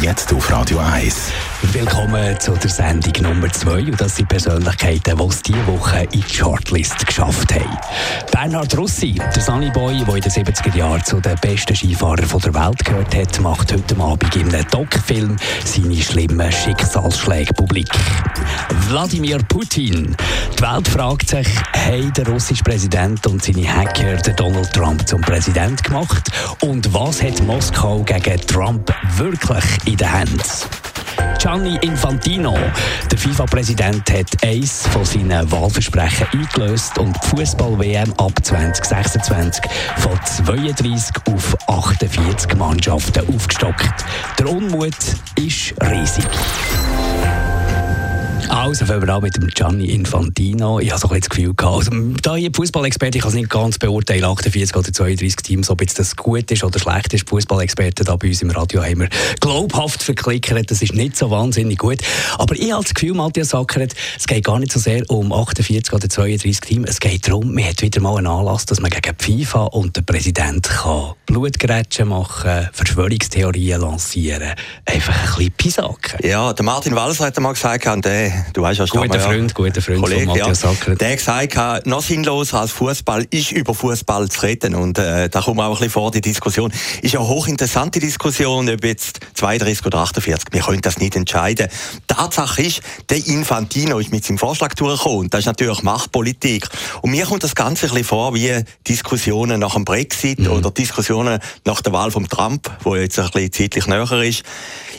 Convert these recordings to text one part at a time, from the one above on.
Jetzt auf Radio 1. Willkommen zu der Sendung Nummer 2. Und das sind Persönlichkeiten, die es diese Woche in die Shortlist geschafft haben. Bernhard Russi, der Sunnyboy, der in den 70er Jahren zu den besten Skifahrern der Welt gehört hat, macht heute Abend in einem Doc-Film seine schlimmen Schicksalsschläge publik. Wladimir Putin. Die Welt fragt sich, haben der russische Präsident und seine Hacker Donald Trump zum Präsident gemacht? Und was hat Moskau gegen Trump wirklich in den Händen? Gianni Infantino, der FIFA-Präsident, hat eins von seinen Wahlversprechen eingelöst und die Fußball-WM ab 2026 von 32 auf 48 Mannschaften aufgestockt. Der Unmut ist riesig. Also fangen wir an mit dem Gianni Infantino. Ich habe so ein das Gefühl gehabt, also, da ich Fußballexperte, ich kann es nicht ganz beurteilen, 48 oder 32 Teams, ob jetzt das gut ist oder schlecht ist. Fußballexperten da bei uns im Radio haben wir glaubhaft verklickert, das ist nicht so wahnsinnig gut. Aber ich habe das Gefühl, Matthias Sackert, es geht gar nicht so sehr um 48 oder 32 Teams, es geht darum, man hat wieder mal einen Anlass, dass man gegen die FIFA und den Präsidenten kann Blutgrätschen machen, Verschwörungstheorien lancieren, einfach ein bisschen pisaken. Ja, der Martin Walser hat mal gesagt, der du weißt ja, guter Freund, ja, guter Freund Kollege, von Matthias ja, Der hat gesagt, noch sinnloser als Fußball ist über Fußball zu reden und äh, da kommt auch ein bisschen vor die Diskussion. Ist ja eine hochinteressante Diskussion, ob jetzt 32 oder 48. Wir können das nicht entscheiden. Tatsache ist, der Infantino ist mit seinem Vorschlag durchgekommen und das ist natürlich Machtpolitik. Und mir kommt das Ganze ein bisschen vor wie Diskussionen nach dem Brexit mhm. oder Diskussionen nach der Wahl von Trump, wo jetzt ein bisschen zeitlich näher ist.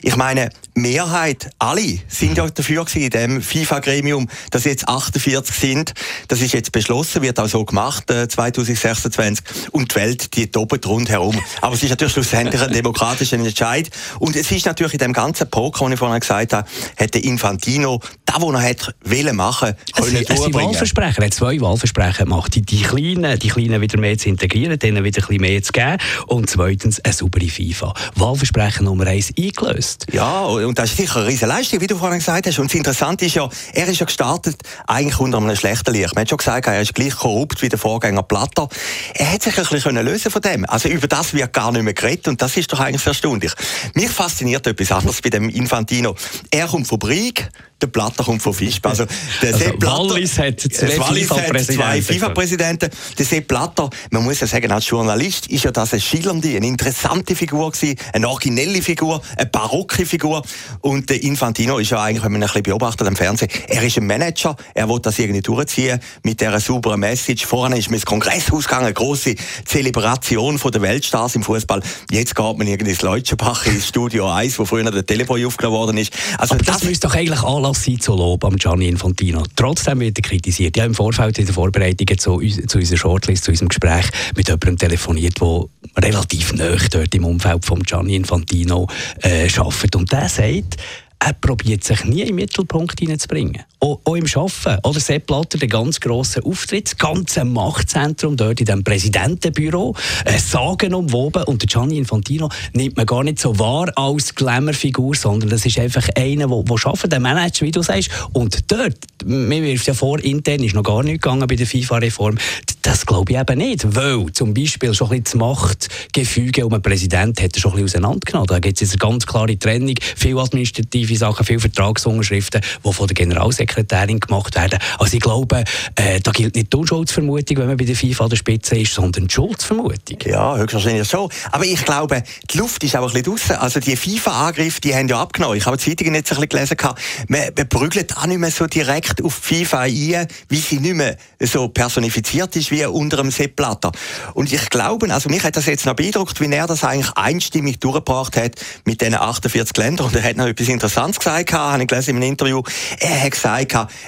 Ich meine, Mehrheit, alle sind ja dafür gewesen, in dem FIFA-Gremium, dass jetzt 48 sind. Das ist jetzt beschlossen, wird auch so gemacht, äh, 2026. Und die Welt, die tobt rundherum. Aber es ist natürlich schlussendlich ein demokratischer Entscheid. Und es ist natürlich in dem ganzen Poker, den ich vorhin gesagt habe, hätte Infantino das, was er hat wollen machen, können es, es sind Wahlversprechen. Er hat zwei Wahlversprechen gemacht. Die, die Kleinen, die Kleinen wieder mehr zu integrieren, denen wieder ein bisschen mehr zu geben. Und zweitens eine saubere FIFA. Wahlversprechen Nummer eins eingelöst. Ja, und das ist sicher eine riesige Leistung, wie du vorhin gesagt hast. Und das Interessante ist ja, er ist ja gestartet eigentlich unter einem schlechten Licht. Man hat schon gesagt, er ist gleich korrupt wie der Vorgänger Platter. Er hat sich ein bisschen lösen von dem. Also über das wird gar nicht mehr geredet und das ist doch eigentlich erstaunlich. Mich fasziniert etwas anderes bei dem Infantino. Er kommt von Brieg, der Platter kommt von Fischb. Also, der also Sepp Blatter, Wallis hat zwei FIFA-Präsidenten. FIFA der Sepp Blatter, man muss ja sagen, als Journalist ist ja das eine schillernde, eine interessante Figur gewesen, eine originelle Figur, eine barocke Figur. Und der Infantino ist ja eigentlich, wenn man ein bisschen beobachtet am Fernsehen, er ist ein Manager, er will das irgendwie durchziehen mit dieser sauberen Message. Vorher ist man ins Kongresshaus gegangen, eine grosse Zelebration von der Weltstars im Fußball. Jetzt geht man irgendwie ins Leutschenbach ins Studio 1, wo früher der Teleboy aufgeladen worden ist. Also Aber das, das müsste doch eigentlich Anlass sein zu Lob am Gianni Infantino. Trotzdem wird er kritisiert. Ich habe im Vorfeld in der Vorbereitung zu, zu unserer Shortlist, zu unserem Gespräch mit jemandem telefoniert, der relativ nah dort im Umfeld von Gianni Infantino äh, arbeitet. Und der sagt, er probiert sich nie im Mittelpunkt hineinzubringen. Auch, auch im Arbeiten. Oder Sepp Blatter, der ganz grosse Auftritt, das ganze Machtzentrum dort in dem Präsidentenbüro, äh, Sagen umwoben. Und der Gianni Infantino nimmt man gar nicht so wahr als Glamour-Figur, sondern das ist einfach einer, der, der arbeitet, der Manager, wie du sagst. Und dort, mir wirft ja vor, intern ist noch gar nichts gegangen bei der FIFA-Reform. Das glaube ich eben nicht, weil zum Beispiel schon ein bisschen das Machtgefüge um den Präsidenten hat er schon ein bisschen auseinandergenommen. Da gibt es eine ganz klare Trennung, viel administrative Sachen, viele Vertragsunterschriften, die von der Generalsekretärin gemacht werden. Also ich glaube, äh, da gilt nicht die Unschuldsvermutung, wenn man bei der FIFA an der Spitze ist, sondern die Schuldvermutung. Ja, höchstwahrscheinlich so. Aber ich glaube, die Luft ist auch ein bisschen draussen. Also die FIFA-Angriffe, die haben ja abgenommen. Ich habe die Zeitungen jetzt ein bisschen gelesen. Man, man prügelt auch nicht mehr so direkt auf die FIFA ein, wie sie nicht mehr so personifiziert ist wie unter dem Sepp Blatter. Und ich glaube, also mich hat das jetzt noch beeindruckt, wie er das eigentlich einstimmig durchgebracht hat mit diesen 48 Ländern. Und er hat noch etwas Interessantes gesagt, habe ich gelesen in einem Interview. Er hat gesagt,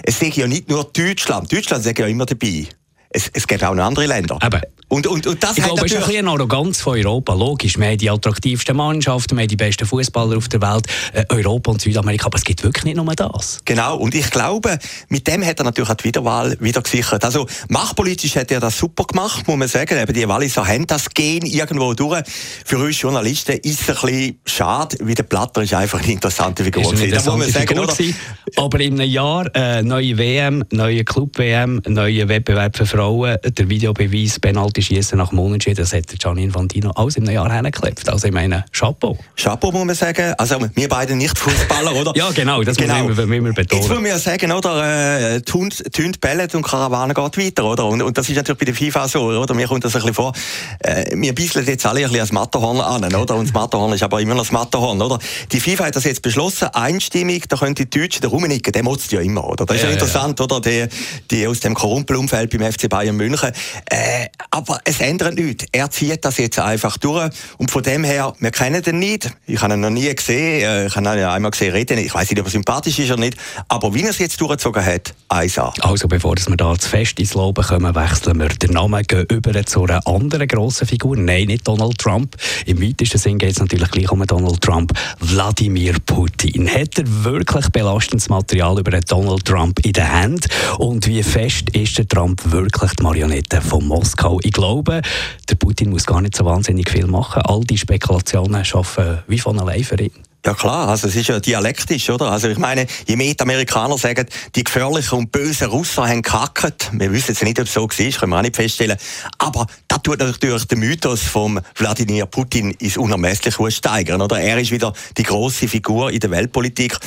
es sei ja nicht nur Deutschland. Deutschland sei ja immer dabei. Es, es gibt auch noch andere Länder. Eben. Und, und, und das ich glaube, es ist ein bisschen eine Arroganz von Europa. Logisch, wir haben die attraktivsten Mannschaften, wir haben die besten Fußballer auf der Welt, äh, Europa und Südamerika, aber es gibt wirklich nicht nur das. Genau, und ich glaube, mit dem hat er natürlich auch die Wiederwahl wieder gesichert. Also machtpolitisch hat er das super gemacht, muss man sagen. Eben die Walliser haben das Gehen irgendwo durch. Für uns Journalisten ist es ein bisschen schade, wie der Platter ist einfach eine interessante Figur. Ist eine interessante muss man sagen, oder? Aber in einem Jahr äh, neue WM, neue Club-WM, neue Wettbewerb für Frauen, der Videobeweis, Penalty schießen nach dem Unentschieden, das hat Gianni Infantino alles im Jahr hergeklebt. Also ich meine, Chapeau. Chapeau muss man sagen. Also wir beide nicht Fußballer, oder? ja, genau, das genau. muss man immer betonen. Jetzt muss man ja sagen, oder, äh, Tünd bellet und Karawane geht weiter, oder? Und, und, das ist natürlich bei der FIFA so, oder? Mir kommt das ein bisschen vor, äh, wir bisseln jetzt alle ein bisschen als Matterhorn an, oder? Und das Matterhorn ist aber immer noch das Matterhorn, oder? Die FIFA hat das jetzt beschlossen, einstimmig, da können die Deutschen, der Rummenigge, der motzt ja immer, oder? Das ist ja, ja interessant, ja. oder? Die, die aus dem Korrumpelumfeld beim FC Bayern München. Äh, aber es ändert nichts. Er zieht das jetzt einfach durch. Und von dem her, wir kennen den nicht. Ich habe ihn noch nie gesehen. Äh, ich habe ihn einmal gesehen reden. Ich weiß nicht, ob er sympathisch ist oder nicht. Aber wie er es jetzt durchgezogen hat, eins an. Also bevor wir da zu fest ins Loben kommen, wechseln wir den Namen gehen über zu einer anderen grossen Figur. Nein, nicht Donald Trump. Im weitesten Sinn geht es natürlich gleich um Donald Trump. Wladimir Putin. Hat er wirklich belastendes Material über Donald Trump in der Hand? Und wie fest ist der Trump wirklich die Marionette von Moskau? Ich glaube, der Putin muss gar nicht so wahnsinnig viel machen. All die Spekulationen schaffen wie von allein für ihn. Ja klar, also es ist ja dialektisch, oder? Also ich meine, je mehr die Amerikaner sagen, die gefährlichen und bösen Russen haben gehackt, wir wissen jetzt nicht, ob es so war, können wir auch nicht feststellen, aber das tut natürlich den Mythos von Wladimir Putin ins Unermessliche steigern, oder? Er ist wieder die große Figur in der Weltpolitik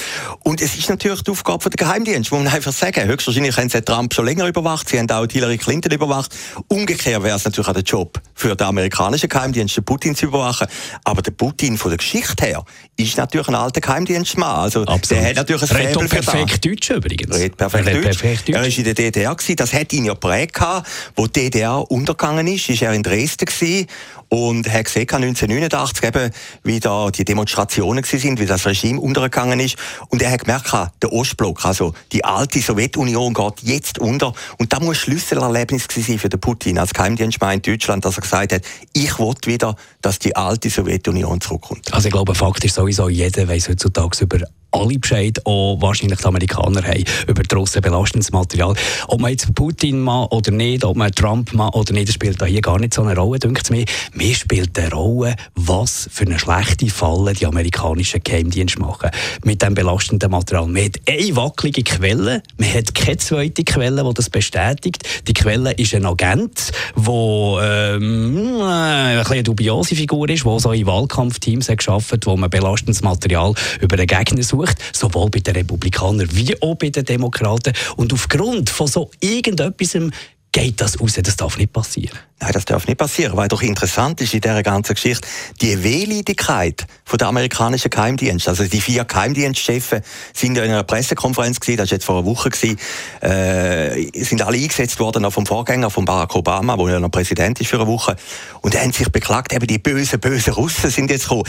und es ist natürlich die Aufgabe der Geheimdienste, muss man einfach sagen. Höchstwahrscheinlich haben sie Trump schon länger überwacht, sie haben auch Hillary Clinton überwacht. Umgekehrt wäre es natürlich auch der Job für den amerikanischen Geheimdienst, den Putin zu überwachen. Aber der Putin von der Geschichte her ist natürlich ein alter Geheimdienstmann. Also, Absolut. der hat natürlich ein Faible perfekt Deutsch übrigens. Redet perfekt, Deutsch. perfekt Deutsch. Er war in der DDR, gewesen. das hat ihn ja prägt wo die DDR untergegangen ist, ist er in Dresden und hat gesehen 1989 eben, wie da die Demonstrationen sind, wie das Regime untergegangen ist und er hat gemerkt, der Ostblock, also die alte Sowjetunion geht jetzt unter und da muss Schlüsselerlebnis sein für den Putin als Geheimdienstmann in Deutschland, dass er gesagt hat, ich will wieder, dass die alte Sowjetunion zurückkommt. Also ich glaube, Fakt ist sowieso, jeder weiß heutzutage über alle Bescheid, auch wahrscheinlich die Amerikaner haben, über draussen belastendes Material. Ob man jetzt Putin mal oder nicht, ob man Trump mal oder nicht, das spielt da hier gar nicht so eine Rolle, denkt mir. Mir spielt eine Rolle, was für eine schlechte Falle die amerikanischen Geheimdienste machen mit dem belastenden Material. Man hat eine wackelige Quelle, man hat keine zweite Quelle, die das bestätigt. Die Quelle ist ein Agent, der ähm, eine, eine dubiose Figur ist, der so in Wahlkampfteams geschafft, wo man belastendes Material über den Gegner sucht sowohl bei den Republikanern wie auch bei den Demokraten. Und aufgrund von so irgendetwas geht das raus, das darf nicht passieren. Nein, das darf nicht passieren, weil doch interessant ist in dieser ganzen Geschichte die Wehleidigkeit von der amerikanischen Geheimdienst. Also die vier Geheimdienstchefe sind ja in einer Pressekonferenz gewesen, das war jetzt vor einer Woche gewesen, äh, sind alle eingesetzt worden auch vom Vorgänger von Barack Obama, wo ja noch Präsident ist für eine Woche, und haben sich beklagt, eben die bösen, bösen Russen sind jetzt gekommen.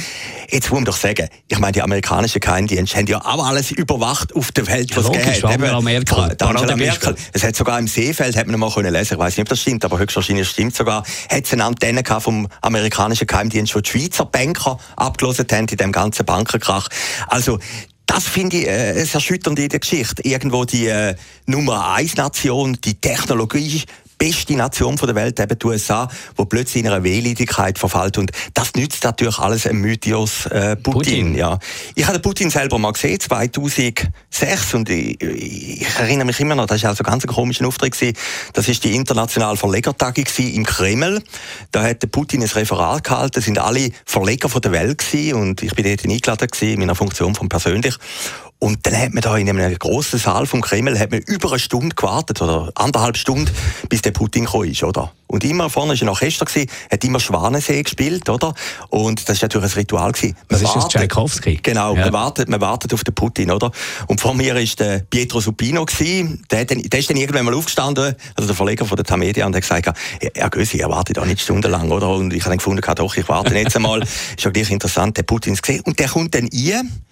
Jetzt muss man doch sagen, ich meine, die amerikanischen Geheimdienste haben ja auch alles überwacht auf der Welt, was ja, es gibt. Angela Merkel. Angela Merkel. Es hat sogar im Seefeld, hat man mal können lesen, ich weiß nicht, ob das stimmt, aber höchstwahrscheinlich stimmt sogar, hat es eine Antenne vom amerikanischen Geheimdienst, wo die Schweizer Banker abgelesen haben in dem ganzen Bankenkrach. Also, das finde ich äh, das Erschütternde in der Geschichte. Irgendwo die äh, Nummer 1 Nation, die Technologie beste Nation der Welt, eben die USA, wo plötzlich in einer Wehleidigkeit verfällt. Und das nützt natürlich alles ein Mythos äh, Putin, Putin. Ja. Ich habe Putin selber mal gesehen, 2006, und ich, ich, erinnere mich immer noch, das war also ganz ein komischer Auftritt gewesen. Das ist die internationale Verlegertagung im Kreml. Da hat Putin ein Referat gehalten, das sind alle Verleger von der Welt gewesen, und ich bin dort eingeladen gewesen, in meiner Funktion von persönlich. Und dann hat man da in einem grossen Saal vom Kreml hat man über eine Stunde gewartet, oder anderthalb Stunden, bis der Putin gekommen ist, oder? Und immer vorne war ein Orchester, gewesen, hat immer Schwanensee gespielt, oder? Und das war natürlich ein Ritual. Gewesen. Man das wartet, ist Tchaikovsky. Genau, ja. man, wartet, man wartet auf den Putin, oder? Und vor mir war der Pietro Supino, gewesen. Der, der, der ist dann irgendwann mal aufgestanden, also der Verleger von der Tamedia, und hat gesagt, Herr Gösi, er wartet da nicht stundenlang, oder? Und ich habe dann gefunden, doch, ich warte jetzt einmal. ist ja gleich interessant, der Putin gesehen. Und der kommt dann ein,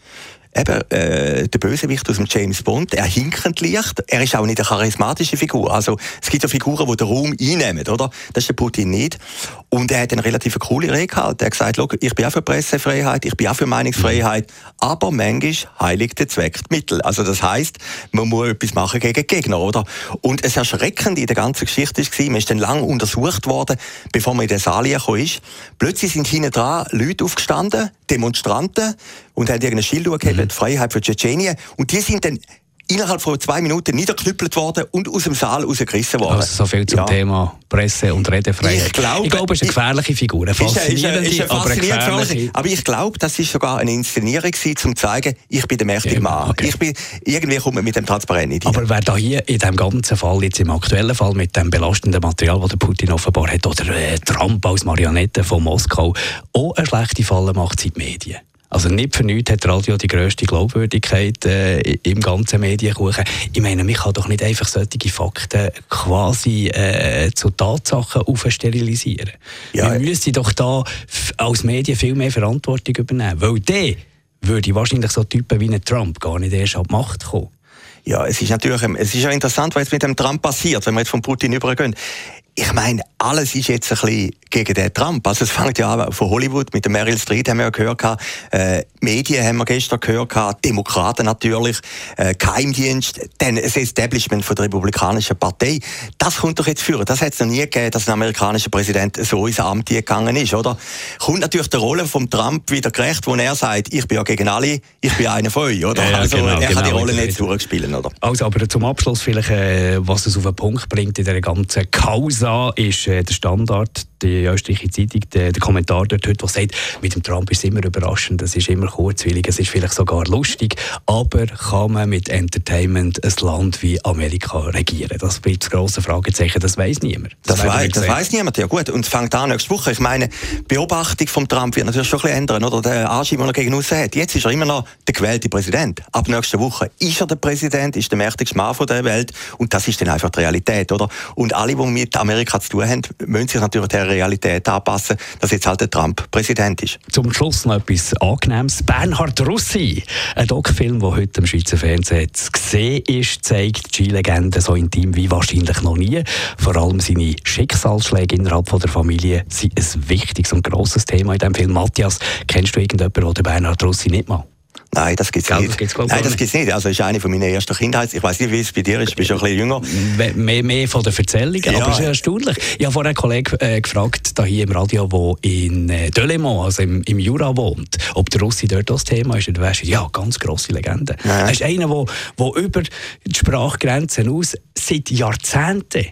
eben äh, der Bösewicht aus dem James Bond. Er hinkend leicht. Er ist auch nicht eine charismatische Figur. Also es gibt ja Figuren, die den Raum einnehmen, oder? Das ist der Putin nicht. Und er hat eine relativ coole Rede gehalten. Er hat gesagt, ich bin auch für Pressefreiheit, ich bin auch für Meinungsfreiheit, aber manchmal heiligt der Zweck die Mittel. Also das heißt, man muss etwas machen gegen Gegner, oder? Und es erschreckend in der ganzen Geschichte war, man ist dann lang untersucht worden, bevor man in den Saal gekommen ist. Plötzlich sind hinten dran Leute aufgestanden, Demonstranten, und haben irgendein Schild gehabt, mhm. Freiheit für Tschetschenien. Und die sind dann innerhalb von zwei Minuten niederknüppelt worden und aus dem Saal rausgerissen worden. Also so viel zum ja. Thema Presse- und Redefreiheit. Ich glaube, ich glaube, es ist eine gefährliche Figur. Eine faszinierende, ist, ist, ist aber gefährliche. Aber ich glaube, das war sogar eine Inszenierung gewesen, um zu zeigen, ich bin der mächtige ja, Mann. Okay. Ich bin, irgendwie kommt man mit dem Transparent nicht Aber wer da hier in diesem ganzen Fall, jetzt im aktuellen Fall, mit dem belastenden Material, das der Putin offenbar hat, oder äh, Trump als Marionette von Moskau, auch eine schlechte Falle macht, sind die Medien. Also nicht für nichts hat Radio die grösste Glaubwürdigkeit äh, im ganzen Medienkuchen. Ich meine, man kann doch nicht einfach solche Fakten quasi äh, zu Tatsachen aufsterilisieren. Ja, man müsste doch da als Medien viel mehr Verantwortung übernehmen, weil der würde wahrscheinlich so Typen wie ein Trump gar nicht erst an die Macht kommen. Ja, es ist natürlich, es ist ja interessant, was jetzt mit dem Trump passiert, wenn wir jetzt von Putin übergehen ich meine, alles ist jetzt ein bisschen gegen den Trump. Also es fängt ja an von Hollywood, mit der Meryl Streep haben wir ja gehört, äh, Medien haben wir gestern gehört, Demokraten natürlich, äh, Geheimdienst, dann das Establishment von der Republikanischen Partei. Das kommt doch jetzt führen. Das hat es noch nie gegeben, dass ein amerikanischer Präsident so ins Amt gegangen ist, oder? Kommt natürlich der Rolle vom Trump wieder gerecht, wo er sagt, ich bin ja gegen alle, ich bin einer von euch, oder? Ja, also genau, er genau, kann die Rolle nicht durchspielen, oder? Also, aber zum Abschluss vielleicht, äh, was es auf den Punkt bringt in der ganzen Causa ist äh, der Standard, die österreichische Zeitung, der, der Kommentar dort heute, der sagt, mit dem Trump ist es immer überraschend, es ist immer kurzwillig, es ist vielleicht sogar lustig, aber kann man mit Entertainment ein Land wie Amerika regieren? Das bleibt das grosse Fragezeichen, das weiß niemand. Das, das weiß, das weiß niemand, ja gut. Und es fängt an nächste Woche. Ich meine, die Beobachtung von Trump wird natürlich schon ein bisschen ändern, oder? Der Anschein, den er gegen uns hat. Jetzt ist er immer noch der gewählte Präsident. Ab nächster Woche ist er der Präsident, ist der mächtigste Mann der Welt und das ist dann einfach die Realität, oder? Und alle, die mit Amerika Amerika zu tun haben, müssen sich natürlich der Realität anpassen, dass jetzt halt der Trump Präsident ist. Zum Schluss noch etwas Angenehmes. Bernhard Russi, ein Doc-Film, der heute im Schweizer Fernsehen zu sehen ist, zeigt die Skilegende so intim wie wahrscheinlich noch nie. Vor allem seine Schicksalsschläge innerhalb der Familie sind ein wichtiges und grosses Thema in diesem Film. Matthias, kennst du irgendjemanden, der Bernhard Russi nicht mal? Nein, das gibt's Gell, nicht. Das gibt's, Nein, das gibt's nicht. Also, ist eine von meiner ersten Kindheit. Ich weiß nicht, wie es bei dir ist. Du bist schon ein bisschen jünger. Mehr, mehr von den Erzählungen, ja. aber es ist erstaunlich. Ich habe vorhin einen Kollegen äh, gefragt, da hier im Radio, der in äh, Delemont, also im, im Jura wohnt, ob der Russi dort das Thema ist. Und du weißt, ja, ganz grosse Legende. Ja. Er ist einer, der über die Sprachgrenzen aus seit Jahrzehnten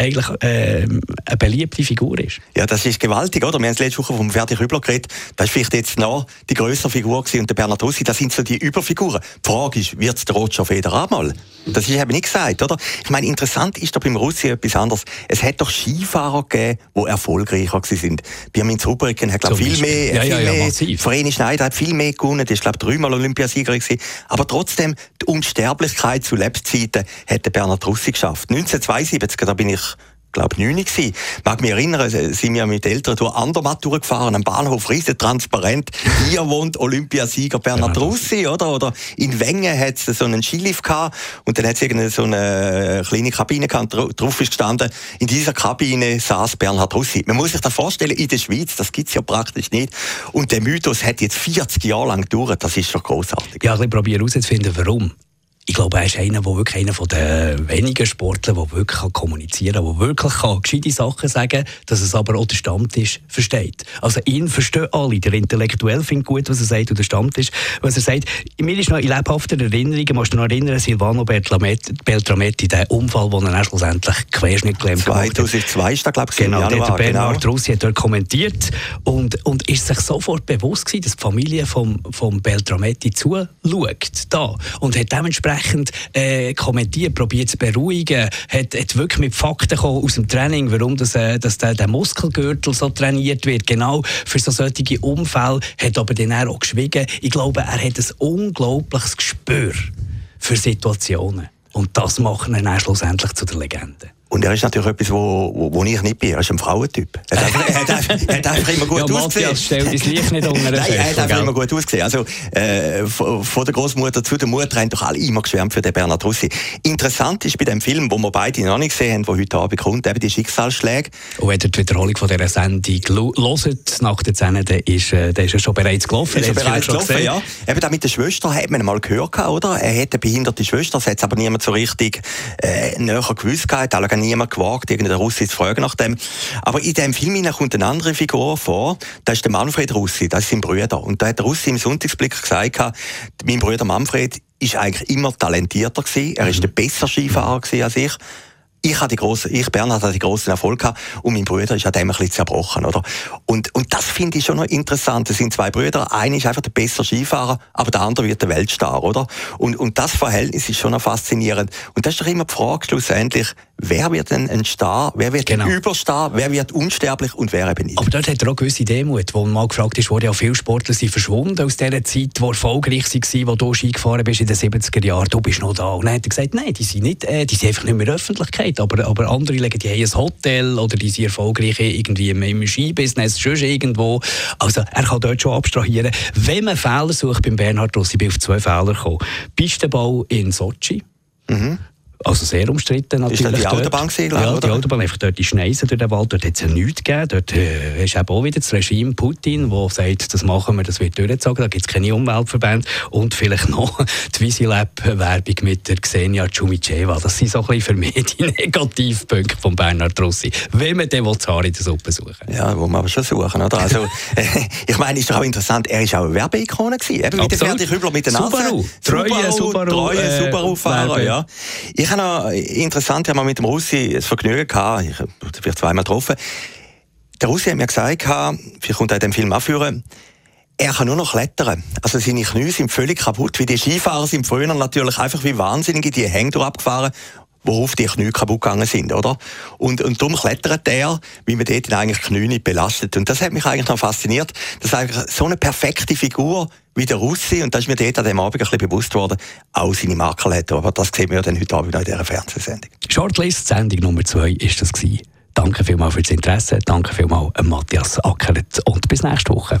eigentlich äh, eine beliebte Figur ist. Ja, das ist gewaltig, oder? Wir haben letzte Woche vom Ferdi Rübler geredet. Das ist vielleicht jetzt noch die größere Figur gewesen. und der Bernhard Rossi, das sind so die Überfiguren. Die Frage ist, wird es der Roger Federer mal? Das ist eben nicht gesagt, oder? Ich meine, interessant ist da beim Russi etwas anderes. Es hat doch Skifahrer gegeben, die erfolgreicher sind. Birmin Zubricken hat, glaube viel mehr, ja, viel ja, ja, mehr, Vreni Schneider hat viel mehr gewonnen. Der ist, glaube dreimal Olympiasieger gewesen. Aber trotzdem, die Unsterblichkeit zu Lebzeiten hat der Bernhard Russi geschafft. 1972, da bin ich glaube neun gewesen. Mag mich erinnern, sind wir mit Eltern durch Andermatt durchgefahren, am Bahnhof riesen transparent. Hier wohnt Olympiasieger Bernhard Russi, oder? Oder in Wengen hat es so einen Skilift gehabt und dann hat es irgendeine so eine kleine Kabine gehabt, drauf ist gestanden, in dieser Kabine saß Bernhard Russi. Man muss sich das vorstellen, in der Schweiz, das gibt's ja praktisch nicht. Und der Mythos hat jetzt 40 Jahre lang gedauert, das ist schon großartig. Ja, ich probiere herauszufinden, warum ich glaube, er ist einer, der wirklich einer der wenigen Sportler, der wirklich kommunizieren kann, der wirklich kann gescheite Sachen sagen kann, dass es aber auch der Stammtisch versteht. Also ihn verstehen alle. Der Intellektuell findet gut, was er sagt, und der Stammtisch, was er sagt. Mir ist noch in lebhafter Erinnerung, musst du noch erinnern, Silvano Beltrametti, der Unfall, wo er schlussendlich Querschnitt gelähmt hat. 2002 ist da, glaube ich, genau, Januar, der Bernhard genau. Russi hat dort kommentiert und, und ist sich sofort bewusst gewesen, dass die Familie vom, vom Beltrametti zuschaut da und hat dementsprechend entsprechend äh, kommentiert, probiert zu beruhigen, hat, hat wirklich mit Fakten aus dem Training, warum das, äh, dass der, der Muskelgürtel so trainiert wird, genau für so solche Unfälle, hat aber dann auch geschwiegen. Ich glaube, er hat ein unglaubliches Gespür für Situationen. Und das macht ihn dann schlussendlich zu der Legende. Und er ist natürlich etwas, wo, wo, wo ich nicht bin. Er ist ein Frauentyp. Er hat, er hat, einfach, er hat einfach immer gut ja, ausgesehen. Matthias stellt das Licht nicht unter Nein, er hat einfach immer gut ausgesehen. Also, äh, von, von der Großmutter zu der Mutter haben doch alle immer geschwärmt für den Bernhard Russi. Interessant ist bei dem Film, wo wir beide noch nicht gesehen haben, der heute Abend kommt, eben die Schicksalsschläge. Und wenn ihr die Wiederholung von dieser Sendung hört, nach der Szene, dann ist, äh, dann ist er schon bereits gelaufen. Ist er bereits gelaufen, ja. Eben da mit der Schwester hat man mal gehört, oder? Er hätte eine behinderte Schwester, das hat aber niemand so richtig äh, näher gewusst niemand gewagt, irgendeinen Russi zu fragen nach dem. Aber in diesem Film kommt eine andere Figur vor, das ist der Manfred Russi, das ist sein Bruder. Und da hat der Russi im Sonntagsblick gesagt, mein Bruder Manfred ist eigentlich immer talentierter gewesen, er ist der bessere Skifahrer gewesen als ich ich hatte die grossen, ich, Bernhard, hatte die grossen Erfolg gehabt und mein Bruder ist an dem ein bisschen zerbrochen, oder? Und, und das finde ich schon noch interessant. Es sind zwei Brüder. Einer ist einfach der bessere Skifahrer, aber der andere wird der Weltstar, oder? Und, und das Verhältnis ist schon noch faszinierend. Und das ist doch immer die Frage schlussendlich, wer wird denn ein Star, wer wird genau. ein Überstar, wer wird unsterblich und wer eben nicht. Aber dort hat er auch gewisse Demut, wo man mal gefragt ist, wurde ja viele Sportler sind verschwunden aus dieser Zeit, wo erfolgreich waren, wo du Ski gefahren bist in den 70er Jahren, du bist noch da. Und dann hat er gesagt, nein, die sind, nicht, äh, die sind einfach nicht mehr Öffentlichkeit, aber, aber andere legen, die haben ein Hotel oder die sind erfolgreich irgendwie im, Skibusiness, sonst irgendwo. Also er kann dort schon abstrahieren. Wenn man Fehler sucht beim Bernhard Rossi, bin auf zwei Fehler gekommen. Pistenbau in Sochi. Mhm. Also sehr umstritten natürlich. Ist das die Autobahn gesehen, Ja, oder? die Autobahn, einfach dort die Schneisen durch den Wald, dort hat es ja nichts gegeben. Dort äh, ist eben auch wieder das Regime Putin, das sagt, das machen wir, das wird durchgezogen, da gibt es keine Umweltverbände. Und vielleicht noch die Visilab-Werbung mit der Xenia Chumicheva. Das sind so ein bisschen für mich die Negativpunkte von Bernhard Rossi. Wenn man den Haar in der Suppe suchen Ja, wo man aber schon suchen, oder? Also, ich meine, ist doch auch interessant, er war auch eine Werbeikone gewesen, eben mit dem Fertig mit der Nase. Subaru, treue Subaru, treue äh, Subaru-Fahrer, ja. Ich habe noch interessant, ich habe mal mit dem Russi das Vergnügen gehabt, ich habe vielleicht zweimal getroffen. Der Russi hat mir gesagt, vielleicht kommt er dem Film anführen, er kann nur noch klettern. Also seine Knie sind völlig kaputt. Wie die Skifahrer sind früher natürlich einfach wie Wahnsinnige die Hänge abgefahren worauf die Knie kaputt gegangen sind, oder? Und, und darum klettert er, wie man dort eigentlich Knie nicht belastet. Und das hat mich eigentlich noch fasziniert, dass eigentlich so eine perfekte Figur wie der Russi, und das ist mir dort an dem Abend ein bisschen bewusst worden, auch seine Makel hat. Aber das sehen wir dann heute Abend in dieser Fernsehsendung. Shortlist, Sendung Nummer zwei ist das gewesen. Danke vielmals für das Interesse, danke vielmals Matthias Ackert und bis nächste Woche.